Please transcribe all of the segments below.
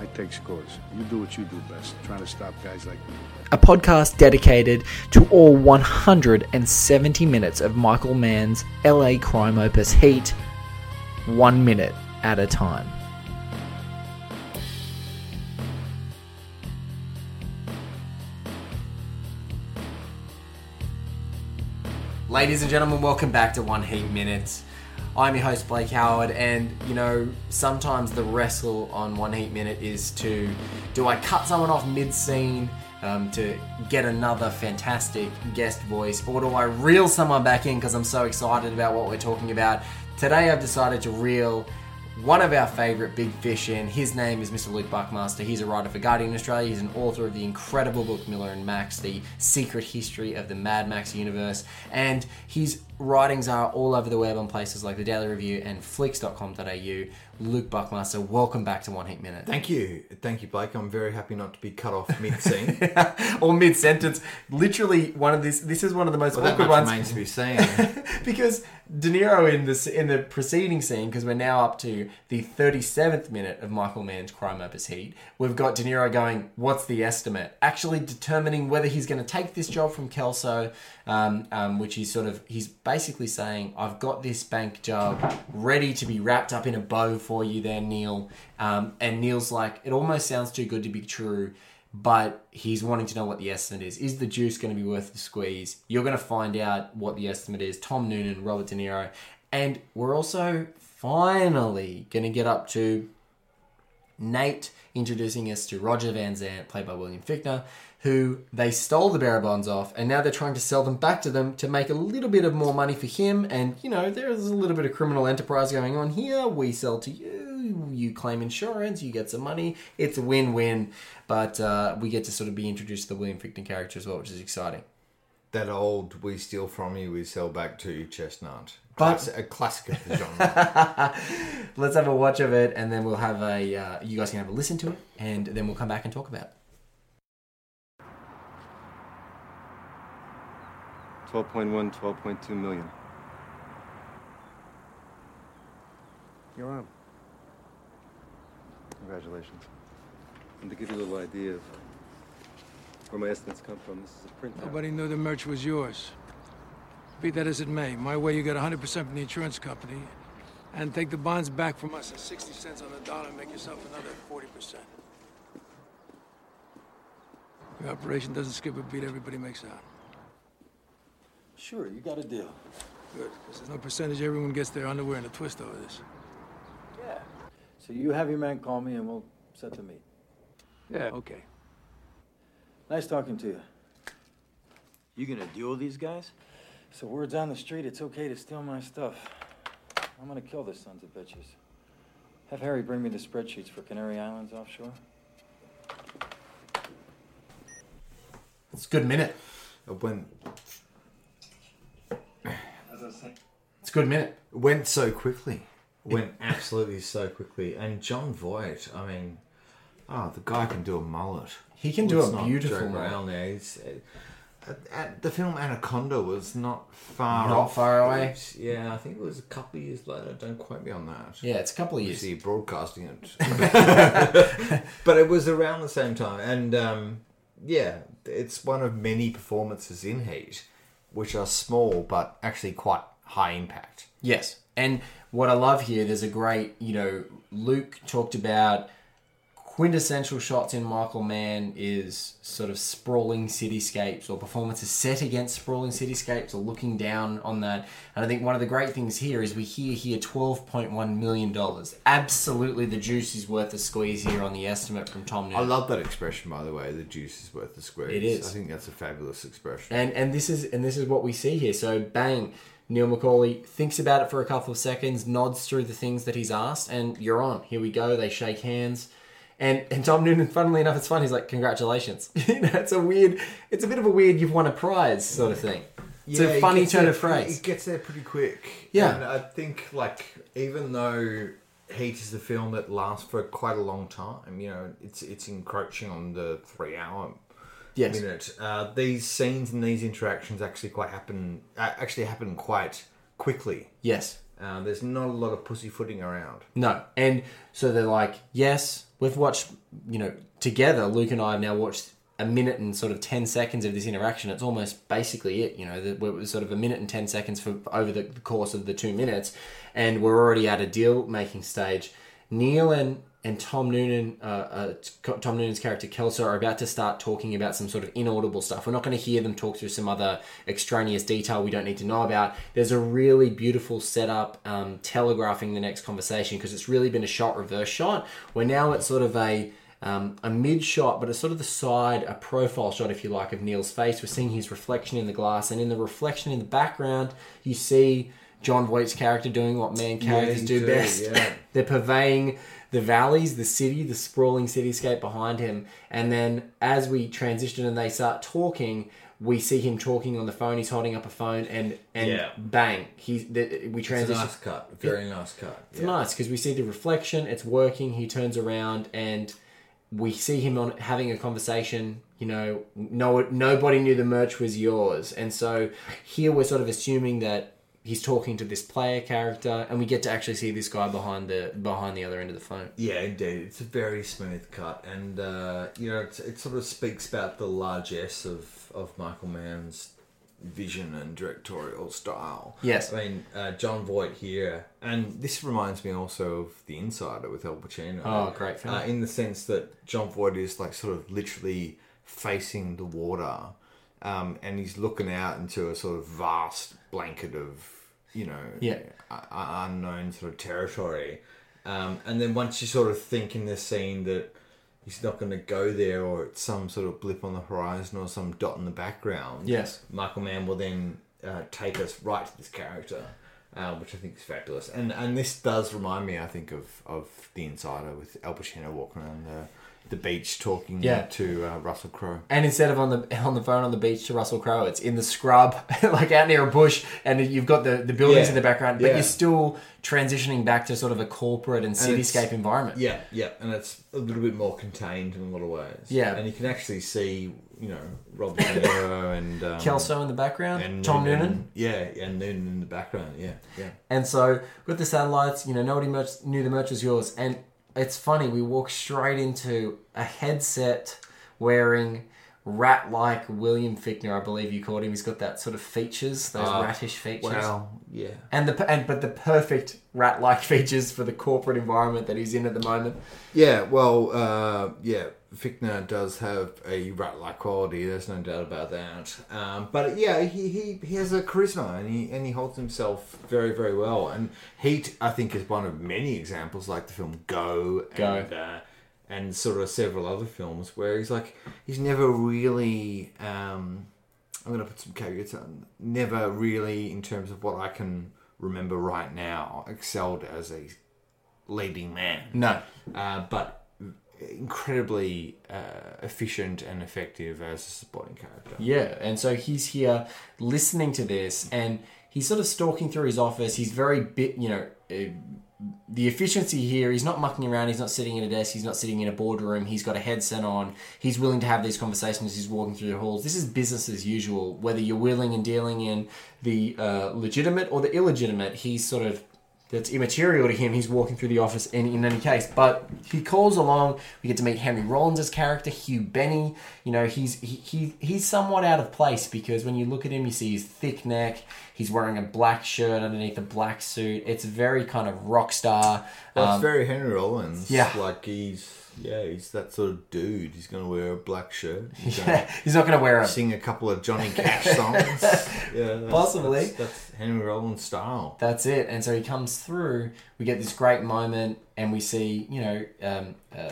I take scores. You do what you do best, trying to stop guys like me. A podcast dedicated to all 170 minutes of Michael Mann's LA crime opus Heat, one minute at a time. Ladies and gentlemen, welcome back to One Heat Minutes. I'm your host Blake Howard, and you know sometimes the wrestle on One Heat Minute is to do I cut someone off mid scene um, to get another fantastic guest voice, or do I reel someone back in because I'm so excited about what we're talking about? Today I've decided to reel one of our favourite big fish in. His name is Mr. Luke Buckmaster. He's a writer for Guardian Australia. He's an author of the incredible book Miller and Max, The Secret History of the Mad Max Universe. And his writings are all over the web on places like the Daily Review and flicks.com.au. Luke Buckmaster, welcome back to One Heat Minute. Thank you. Thank you, Blake. I'm very happy not to be cut off mid scene. or mid sentence. Literally, one of this. This is one of the most well, that awkward ones. remains to be seen. because De Niro in the in the preceding scene, because we're now up to the 37th minute of Michael Mann's Crime Opus Heat, we've got De Niro going, "What's the estimate?" Actually determining whether he's going to take this job from Kelso, um, um, which is sort of he's basically saying, "I've got this bank job ready to be wrapped up in a bow for you, there, Neil." Um, and Neil's like, "It almost sounds too good to be true." but he's wanting to know what the estimate is. Is the juice going to be worth the squeeze? You're going to find out what the estimate is. Tom Noonan, Robert De Niro, and we're also finally going to get up to Nate introducing us to Roger Van Zant, played by William Fichtner, who they stole the bearer bonds off, and now they're trying to sell them back to them to make a little bit of more money for him. And you know, there's a little bit of criminal enterprise going on here. We sell to you, you claim insurance, you get some money. It's a win-win. But uh, we get to sort of be introduced to the William Fichtner character as well, which is exciting. that old "we steal from you, we sell back to you" chestnut. But- a classic of the genre. Let's have a watch of it, and then we'll have a. Uh, you guys can have a listen to it, and then we'll come back and talk about it. 12.1, 12.2 million. You're on. Congratulations. And to give you a little idea of where my estimates come from, this is a printout. Nobody knew the merch was yours. Be that as it may, my way you get 100% from the insurance company and take the bonds back from us at 60 cents on the dollar and make yourself another 40%. Your operation doesn't skip a beat, everybody makes out. Sure, you got a deal. Good, because there's no percentage everyone gets their underwear in a twist over this. Yeah. So you have your man call me and we'll set the meet. Yeah, okay. Nice talking to you. You gonna duel these guys? So word's on the street, it's okay to steal my stuff. I'm gonna kill the sons of bitches. Have Harry bring me the spreadsheets for Canary Islands offshore. It's a good minute. it went It's a good minute. went so quickly. Went absolutely so quickly. And Jon Voight, I mean, oh, the guy can do a mullet. He can do Let's a not beautiful joke mullet. around there. He's, uh, uh, the film Anaconda was not far Not off. far away. Yeah, I think it was a couple of years later. Don't quote me on that. Yeah, it's a couple of years. Obviously broadcasting it, but it was around the same time, and um, yeah, it's one of many performances in Heat, which are small but actually quite high impact. Yes. And what I love here, there's a great, you know, Luke talked about quintessential shots in Michael Mann is sort of sprawling cityscapes or performances set against sprawling cityscapes or looking down on that. And I think one of the great things here is we hear here $12.1 million. Absolutely the juice is worth the squeeze here on the estimate from Tom I love that expression, by the way. The juice is worth the squeeze. It is. I think that's a fabulous expression. And and this is and this is what we see here. So bang, Neil McCauley thinks about it for a couple of seconds, nods through the things that he's asked, and you're on. Here we go. They shake hands. And, and Tom Noonan, funnily enough, it's fun. He's like, "Congratulations!" you know, it's a weird, it's a bit of a weird, you've won a prize sort of thing. It's a funny turn of phrase. It gets there pretty quick. Yeah. and I think like even though Heat is a film that lasts for quite a long time, you know, it's it's encroaching on the three hour Yes. minute. Uh, these scenes and these interactions actually quite happen. Uh, actually happen quite quickly. Yes. Uh, there's not a lot of pussyfooting around. No. And so they're like, yes, we've watched, you know, together, Luke and I have now watched a minute and sort of 10 seconds of this interaction. It's almost basically it, you know, that it was sort of a minute and 10 seconds for over the course of the two minutes. And we're already at a deal making stage. Neil and and Tom Noonan, uh, uh, Tom Noonan's character Kelso, are about to start talking about some sort of inaudible stuff. We're not going to hear them talk through some other extraneous detail we don't need to know about. There's a really beautiful setup um, telegraphing the next conversation because it's really been a shot reverse shot. Where now it's sort of a um, a mid shot, but it's sort of the side, a profile shot, if you like, of Neil's face. We're seeing his reflection in the glass, and in the reflection in the background, you see Jon Voight's character doing what Mann characters you do do, best. yeah. They're purveying the valleys, the city, the sprawling cityscape behind him. And then as we transition and they start talking, we see him talking on the phone. He's holding up a phone, and and Yeah. bang, he's the, we It's a transition. nice cut. Very nice cut. It's nice because we see the reflection. It's working. He turns around and we see him on having a conversation. You know, no nobody knew the merch was yours, and so here we're sort of assuming that he's talking to this player character, and we get to actually see this guy behind the behind the other end of the phone. Yeah, indeed. It's a very smooth cut, and uh, you know, it's, it sort of speaks about the largesse of of Michael Mann's vision and directorial style. Yes. I mean uh, Jon Voight here, and this reminds me also of The Insider with Al Pacino. Oh, great film. Uh, in the sense that Jon Voight is like sort of literally facing the water, um, and he's looking out into a sort of vast blanket of you know Yeah. u- u- unknown sort of territory. Um, and then once you sort of think in this scene that he's not going to go there or it's some sort of blip on the horizon or some dot in the background, Yes. Michael Mann will then uh, take us right to this character, uh, which I think is fabulous. And and this does remind me, I think, of, of The Insider with Al Pacino walking around the, the beach talking Yeah. to uh, Russell Crowe. And instead of on the on the phone on the beach to Russell Crowe, it's in the scrub, like out near a bush, and you've got the, the buildings Yeah. in the background, but Yeah. you're still transitioning back to sort of a corporate and it's- cityscape environment. Yeah, yeah, and it's a little bit more contained in a lot of ways. Yeah. and you can actually see, you know, Robert De Niro and um, Kelso in the background, and Tom Noonan. Yeah, and Noonan in the background. Yeah, yeah. And so with the satellites, you know, nobody merch, knew the merch was yours. And it's funny, we walk straight into a headset wearing rat like William Fichtner, I believe you called him. He's got that sort of features, those Ah, ratish features. Well, yeah. And the and but the perfect rat like features for the corporate environment that he's in at the moment. Yeah, well, uh, yeah, Fichtner does have a rat-like quality. There's no doubt about that. Um, but yeah, he, he, he has a charisma, and he and he holds himself very very well. And Heat, I think, is one of many examples, like the film Go, Go. and uh, and sort of several other films where he's like he's never really. Um, I'm gonna put some caveats on. Never really, in terms of what I can remember right now, excelled as a leading man No. uh, but incredibly uh, efficient and effective as a supporting character. Yeah, and so he's here listening to this, and he's sort of stalking through his office. He's very bit, you know, uh, the efficiency here. He's not mucking around. He's not sitting at a desk. He's not sitting in a boardroom. He's got a headset on. He's willing to have these conversations. He's walking through the halls. This is business as usual. Whether you're willing and dealing in the uh, legitimate or the illegitimate, he's sort of that's immaterial to him. He's walking through the office in, in any case. But he calls along. We get to meet Henry Rollins' character, Hugh Benny. You know, he's he, he he's somewhat out of place because when you look at him, you see his thick neck. He's wearing a black shirt underneath a black suit. It's very kind of rock star. Well, Um, it's very Henry Rollins. yeah. like he's yeah, he's that sort of dude. He's gonna wear a black shirt. He's yeah, gonna he's not going to wear a sing a couple of Johnny Cash songs. yeah, that's, Possibly. That's, that's Henry Rollins style. That's it. And so he comes through. We get this great moment, and we see, you know, um, uh,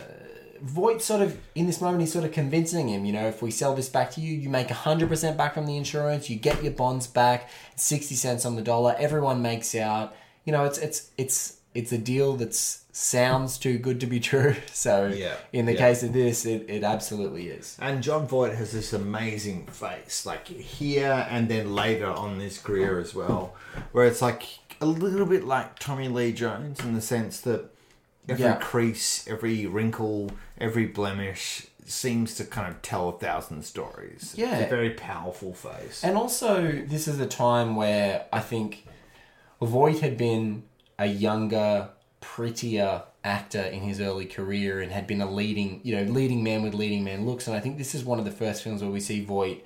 Voight sort of in this moment. He's sort of convincing him. You know, if we sell this back to you, you make hundred percent back from the insurance. You get your bonds back. Sixty cents on the dollar. Everyone makes out. You know, it's it's it's it's a deal that sounds too good to be true. So Yeah, in the yeah. case of this, it, it absolutely is. And Jon Voight has this amazing face, like here and then later on his career as well, where it's like a little bit like Tommy Lee Jones in the sense that every Yeah. crease, every wrinkle, every blemish seems to kind of tell a thousand stories. Yeah. It's a very powerful face. And also, this is a time where I think Voight had been a younger, prettier actor in his early career and had been a leading, you know, leading man with leading man looks. And I think this is one of the first films where we see Voight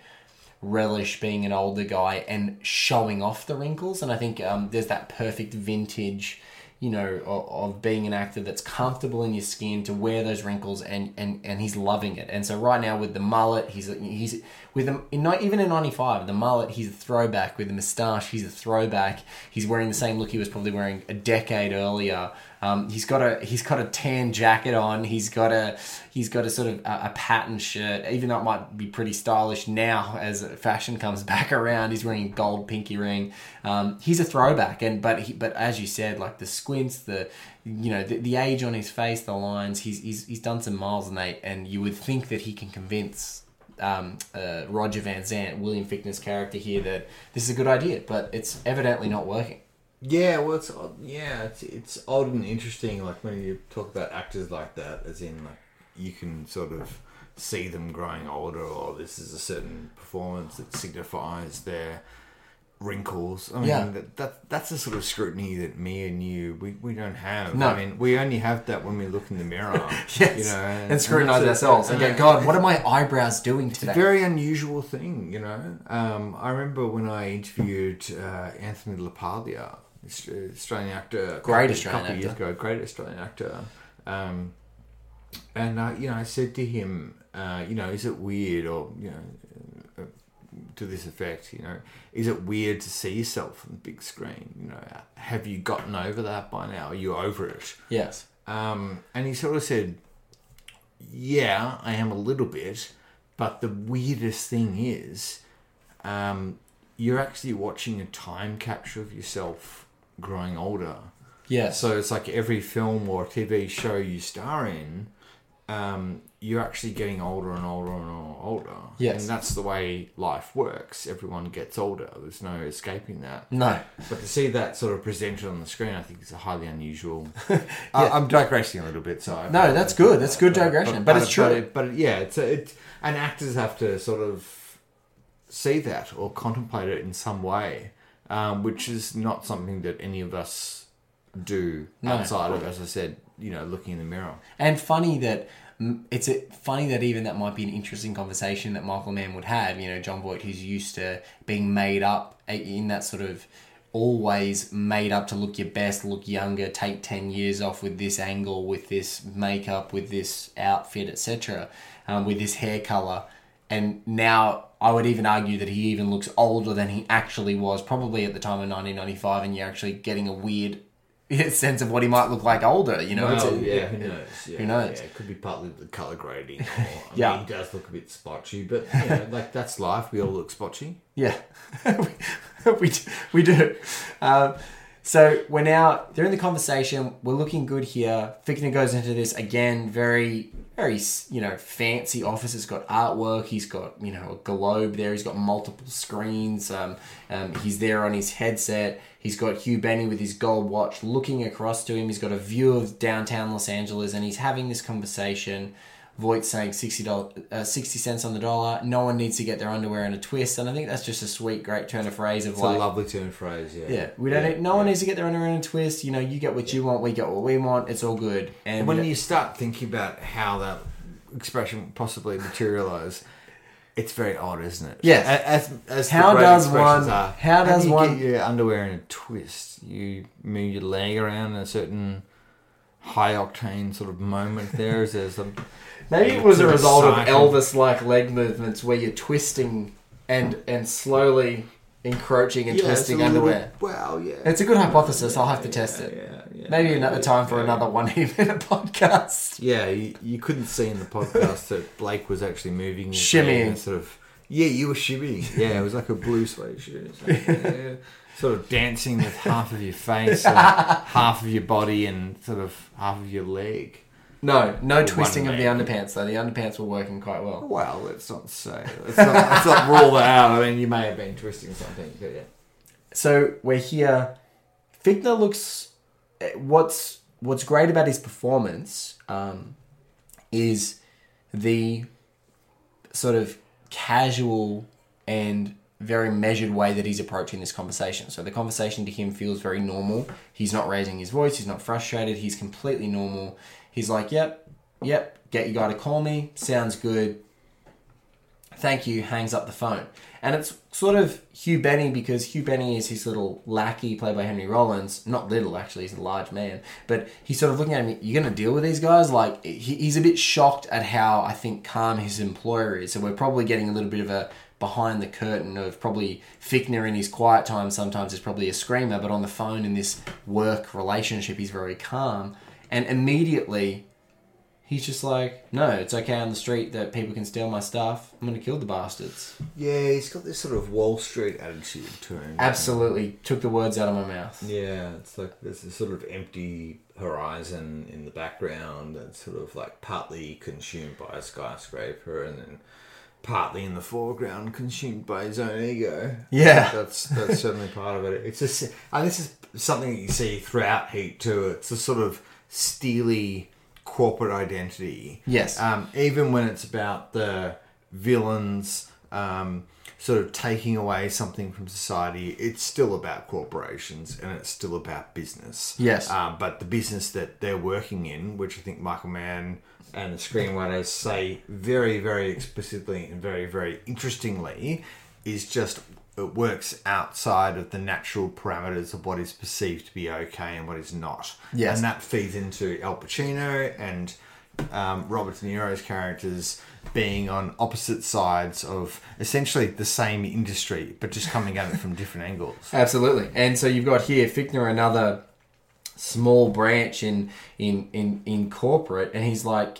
relish being an older guy and showing off the wrinkles. And I think um, there's that perfect vintage, you know, of, of being an actor that's comfortable in your skin to wear those wrinkles, and and and he's loving it. And so right now with the mullet, he's he's with in not even in '95, the mullet, he's a throwback. With the moustache, he's a throwback. He's wearing the same look he was probably wearing a decade earlier. Um, he's got a he's got a tan jacket on. He's got a he's got a sort of a, a pattern shirt. Even though it might be pretty stylish now, as fashion comes back around, he's wearing a gold pinky ring. Um, he's a throwback, and but he, but as you said, like the squints, the you know the, the age on his face, the lines. He's he's he's done some miles, Nate, and you would think that he can convince um, uh, Roger Van Zant, William Fichtner's character here, that this is a good idea, but it's evidently not working. Yeah, well, it's odd. yeah, it's it's odd and interesting. Like when you talk about actors like that, as in like you can sort of see them growing older, or this is a certain performance that signifies their wrinkles. I mean, Yeah. that, that that's the sort of scrutiny that me and you we, we don't have. No. I mean, we only have that when we look in the mirror. Yes, you know, and, scrutinize that's ourselves and go, God, what are my eyebrows doing It's today? a very unusual thing, you know. Um, I remember when I interviewed uh, Anthony LaPaglia, Australian actor, Great Australian of years actor. ago, great Australian actor. Um, and uh, you know, I said to him, uh, you know, is it weird, or you know, uh, to this effect, you know, is it weird to see yourself on the big screen? You know, have you gotten over that by now? Are you over it? Yes. Um, and he sort of said, Yeah, I am a little bit, but the weirdest thing is, um, you're actually watching a time capture of yourself growing older. Yeah. So it's like every film or TV show you star in, um, you're actually getting older and older and older. Yes. And that's the way life works. Everyone gets older. There's no escaping that. No. But to see that sort of presented on the screen, I think is a highly unusual. I, I'm digressing a little bit, so I No, that's good. That's good digression. But it's true. But, yeah, it's a, it, and actors have to sort of see that or contemplate it in some way, um, which is not something that any of us do No. outside of, as I said, you know, looking in the mirror. And funny that it's a, funny that even that might be an interesting conversation that Michael Mann would have. You know, Jon Voight, who's used to being made up eh, in that sort of always made up to look your best, look younger, take 10 years off with this angle, with this makeup, with this outfit, etc., um, with this hair color. And now I would even argue that he even looks older than he actually was, probably at the time of 1995, and you're actually getting a weird sense of what he might look like older. You know, It's Well, a- yeah, who knows? Yeah, who knows? Yeah, it could be partly the color grading. Or, I Yeah. mean, he does look a bit spotchy, but you know, like that's life. We all look spotchy. Yeah, we, we, do- we do. Um, so we're now they're in the conversation. We're looking good here. Fichtner goes into this again, very very you know fancy office. It's got artwork. He's got you know a globe there. He's got multiple screens. Um, um, he's there on his headset. He's got Hugh Benny with his gold watch looking across to him. He's got a view of downtown Los Angeles, and he's having this conversation. Voight saying sixty dollars, uh, sixty cents on the dollar. No one needs to get their underwear in a twist, and I think that's just a sweet, great turn of phrase of It's like, a lovely turn of phrase. Yeah. yeah, we don't. Yeah, need, no one needs to get their underwear in a twist. You know, you get what you want, we get what we want. It's all good. And when you start thinking about how that expression possibly materialize, it's very odd, isn't it? Yes. A- As, as How does one- Are, how does do you one- get your underwear in a twist? You move your leg around in a certain high octane sort of moment. There is there some. maybe it was a result of exciting. Elvis-like leg movements where you're twisting and and slowly encroaching and Yeah, it's a little underwear. bit- Well, yeah. It's a good hypothesis. I'll have to test it. Yeah, yeah, Maybe another time for another one minute podcast. Yeah, you, you couldn't see in the podcast that Blake was actually moving, his Shimmying. sort of. Yeah, you were shimmying. Yeah, it was like a blue suede shirt. It's like, yeah. Sort of dancing with half of your face, and half of your body, and sort of half of your leg. No, no twisting of the underpants though. The underpants were working quite well. Well, let's not say. Let's not, let's not rule that out. I mean, you may have been twisting something, but yeah. So we're here. Fichtner looks. eh, What's What's great about his performance um, is the sort of casual and very measured way that he's approaching this conversation. So the conversation to him feels very normal. He's not raising his voice. He's not frustrated. He's completely normal. He's like, "Yep, yep. Get your guy to call me. Sounds good thank you, hangs up the phone. And it's sort of Hugh Benny because Hugh Benny is his little lackey played by Henry Rollins. Not little, actually, he's a large man. But he's sort of looking at me, you're going to deal with these guys? Like, he's a bit shocked at how I think calm his employer is. So we're probably getting a little bit of a behind the curtain of probably Fichtner in his quiet time sometimes is probably a screamer, but on the phone in this work relationship, he's very calm. And immediately, he's just like, no, it's okay on the street that people can steal my stuff. I'm going to kill the bastards. Yeah, he's got this sort of Wall Street attitude to him. Absolutely took the words out of my mouth. Yeah, it's like there's this sort of empty horizon in the background that's sort of like partly consumed by a skyscraper and then partly in the foreground consumed by his own ego. Yeah. That's that's certainly part of it. It's just and this is something that you see throughout Heat too. It's a sort of steely corporate identity. Yes. Um, even when it's about the villains um, sort of taking away something from society, it's still about corporations and it's still about business. Yes. Um, but the business that they're working in, which I think Michael Mann and the screenwriters say very, very explicitly and very, very interestingly, is just it works outside of the natural parameters of what is perceived to be okay and what is not. Yes. And that feeds into Al Pacino and um, Robert De Niro's characters being on opposite sides of essentially the same industry, but just coming at it from different angles. Absolutely. And so you've got here Fichtner, another small branch in in in, in corporate, and he's like.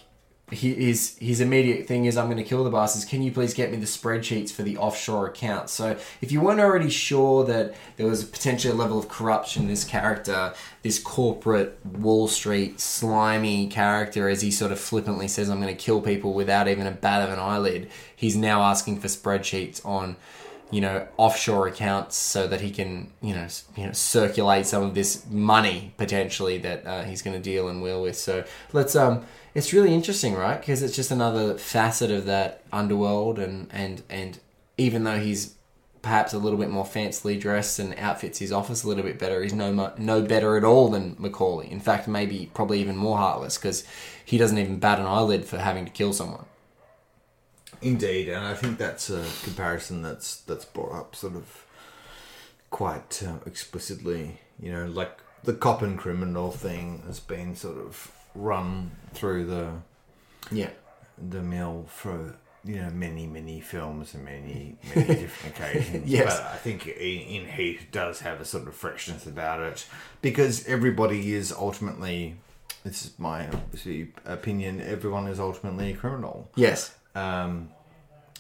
His his immediate thing is I'm going to kill the bastards. Can you please get me the spreadsheets for the offshore accounts? So if you weren't already sure that there was a potential level of corruption in this character, this corporate Wall Street slimy character, as he sort of flippantly says, "I'm going to kill people without even a bat of an eyelid," he's now asking for spreadsheets on you know offshore accounts so that he can you know you know circulate some of this money potentially that uh, he's going to deal and wheel with. So let's um it's really interesting right? Because it's just another facet of that underworld and and and even though he's perhaps a little bit more fancily dressed and outfits his office a little bit better he's no no better at all than McCauley. In fact maybe probably even more heartless because he doesn't even bat an eyelid for having to kill someone Indeed, and I think that's a comparison that's that's brought up sort of quite uh, explicitly. You know, like the cop and criminal thing has been sort of run through the yeah the mill for you know many many films and many many different occasions. Yes. but I think in, in Heat does have a sort of freshness about it because everybody is ultimately. This is my opinion. Everyone is ultimately a criminal yes um,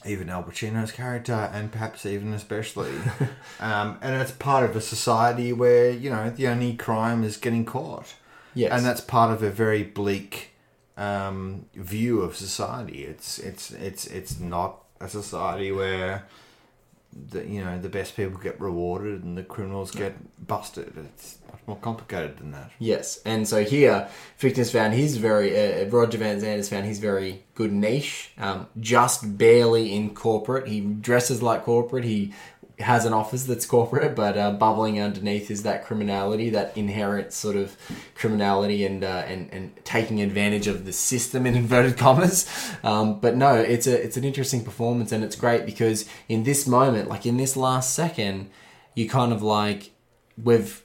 even Al Pacino's character, and perhaps even especially. um, and it's part of a society where you know the only crime is getting caught. Yes. and that's part of a very bleak um, view of society. It's it's it's it's not a society where the you know the best people get rewarded and the criminals get busted. It's much more complicated than that. Yes, and so here, Fichtner's found his very, uh, Roger Van Zant has found his very good niche, um, just barely in corporate. He dresses like corporate, he has an office that's corporate, but uh, bubbling underneath is that criminality, that inherent sort of criminality and, uh, and, and taking advantage of the system in inverted commas. Um, but no, it's, a, it's an interesting performance and it's great because in this moment, like in this last second, you kind of like, we've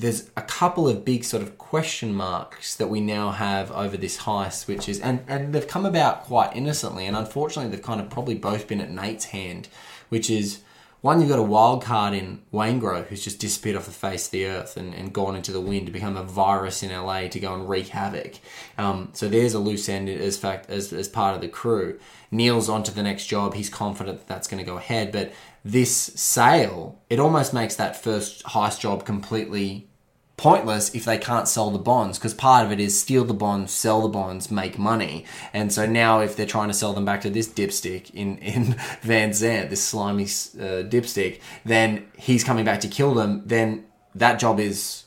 there's a couple of big sort of question marks that we now have over this heist, which is and and they've come about quite innocently, and unfortunately they've kind of probably both been at Nate's hand, which is one, you've got a wild card in Waingro who's just disappeared off the face of the earth and, and gone into the wind to become a virus in LA to go and wreak havoc. Um, so there's a loose end as fact as, as part of the crew. Neil's onto the next job. He's confident that that's going to go ahead, but this sale, it almost makes that first heist job completely pointless if they can't sell the bonds because part of it is steal the bonds, sell the bonds, make money. And so now if they're trying to sell them back to this dipstick in, in Van Zant, this slimy uh, dipstick, then he's coming back to kill them, then that job is.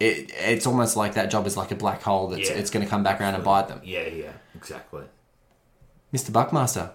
It, it's almost like that job is like a black hole that's Yeah. it's going to come back around and bite them. Yeah, yeah, exactly. Mr. Buckmaster,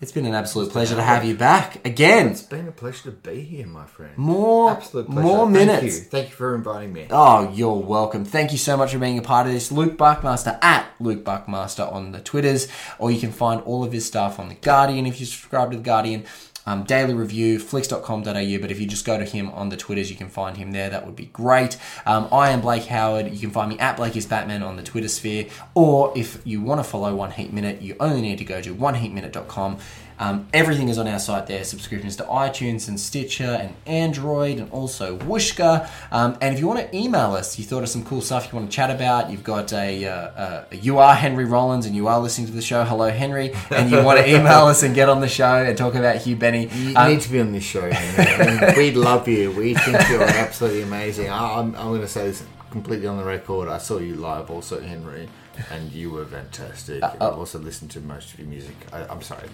it's been an absolute pleasure to have you back again. It's been a pleasure to be here, my friend. More, Absolute pleasure. more Thank minutes. you. Thank you for inviting me. Oh, you're welcome. Thank you so much for being a part of this. Luke Buckmaster at Luke Buckmaster on the Twitters, or you can find all of his stuff on The Guardian if you subscribe to The Guardian. Um, daily review, flicks.com.au, but if you just go to him on the Twitters, you can find him there. That would be great. Um, I am Blake Howard. You can find me at Blake is Batman on the Twitter sphere, or if you want to follow One Heat Minute, you only need to go to oneheatminute.com. Um, everything is on our site there. Subscriptions to iTunes and Stitcher and Android and also Whooshkaa. Um, and if you want to email us, you thought of some cool stuff you want to chat about, you've got a, uh, uh, you are Henry Rollins and you are listening to the show. Hello, Henry. And you want to email us and get on the show and talk about Hugh Benny. You Um, need to be on this show. Henry. I mean, we love you. We think you're absolutely amazing. I, I'm, I'm going to say this completely on the record. I saw you live also, Henry, and you were fantastic. Uh, and I've also listened to most of your music. I, I'm sorry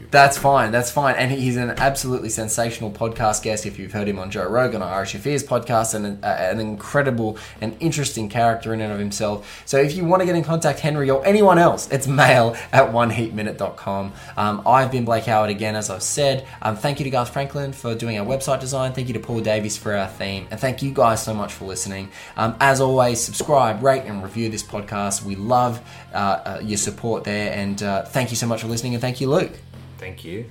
you. That's fine. That's fine. And he's an absolutely sensational podcast guest. If you've heard him on Joe Rogan or Irish Affairs podcast, and an, uh, an incredible and interesting character in and of himself. So if you want to get in contact, Henry or anyone else, it's mail at oneheatminute.com. Um, I've been Blake Howard again, as I've said. Um, thank you to Garth Franklin for doing our website design. Thank you to Paul Davies for our theme. And thank you guys so much for listening. Um, as always, subscribe, rate, and review this podcast. We love uh, uh, your support there. And uh, thank you so much for listening. And thank you, Luke. Thank you.